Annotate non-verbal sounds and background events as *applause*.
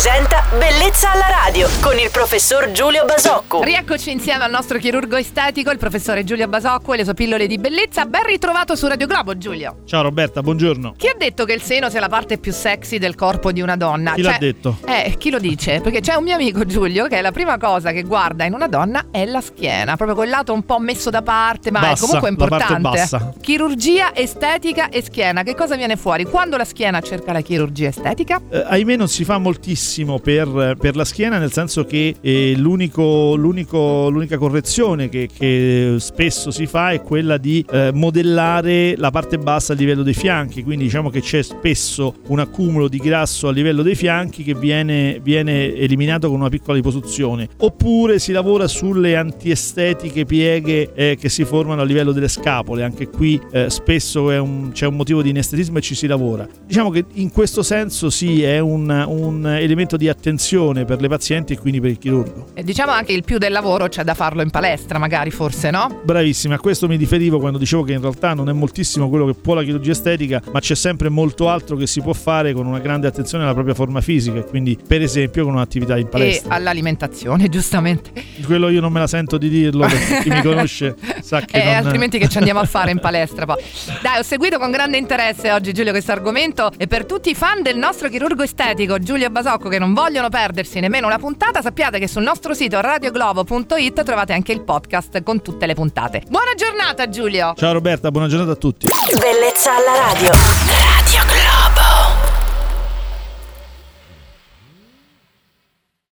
presenta Bellezza alla radio con il professor Giulio Basocco. Rieccoci insieme al nostro chirurgo estetico, il professore Giulio Basocco e le sue pillole di bellezza. Ben ritrovato su Radio Globo, Giulio. Ciao Roberta, buongiorno. Chi ha detto che il seno sia la parte più sexy del corpo di una donna? Chi Cioè, l'ha detto? Eh, chi lo dice? Perché c'è un mio amico Giulio che la prima cosa che guarda in una donna è la schiena, proprio quel lato un po' messo da parte, ma Bassa, è comunque la parte importante. bassa. Chirurgia estetica e schiena, che cosa viene fuori? Quando la schiena cerca la chirurgia estetica? Eh, ahimè non si fa moltissimo per, per la schiena, nel senso che eh, l'unico- l'unico- l'unica correzione che, che spesso si fa è quella di eh, modellare la parte bassa a livello dei fianchi, quindi diciamo che c'è spesso un accumulo di grasso a livello dei fianchi che viene, viene eliminato con una piccola liposuzione, oppure si lavora sulle antiestetiche pieghe eh, che si formano a livello delle scapole, anche qui eh, spesso un- c'è un motivo di inestetismo e ci si lavora. Diciamo che in questo senso sì, è un, un elemento di attenzione per le pazienti e quindi per il chirurgo. E diciamo anche il più del lavoro c'è da farlo in palestra, magari forse, no? Bravissima, a questo mi riferivo quando dicevo che in realtà non è moltissimo quello che può la chirurgia estetica, ma c'è sempre molto altro che si può fare con una grande attenzione alla propria forma fisica, e quindi per esempio con un'attività in E palestra. all'alimentazione, *laughs* giustamente. Quello io non me la sento di dirlo, perché *laughs* chi mi conosce sa che Eh, non... altrimenti che ci andiamo a fare in palestra poi. Dai, ho seguito con grande interesse oggi Giulio questo argomento e per tutti i fan del nostro chirurgo estetico Giulio Basocco che non vogliono perdersi nemmeno una puntata, sappiate che sul nostro sito radioglobo.it trovate anche il podcast con tutte le puntate. Buona giornata Giulio! Ciao Roberta, buona giornata a tutti. Bellezza alla radio.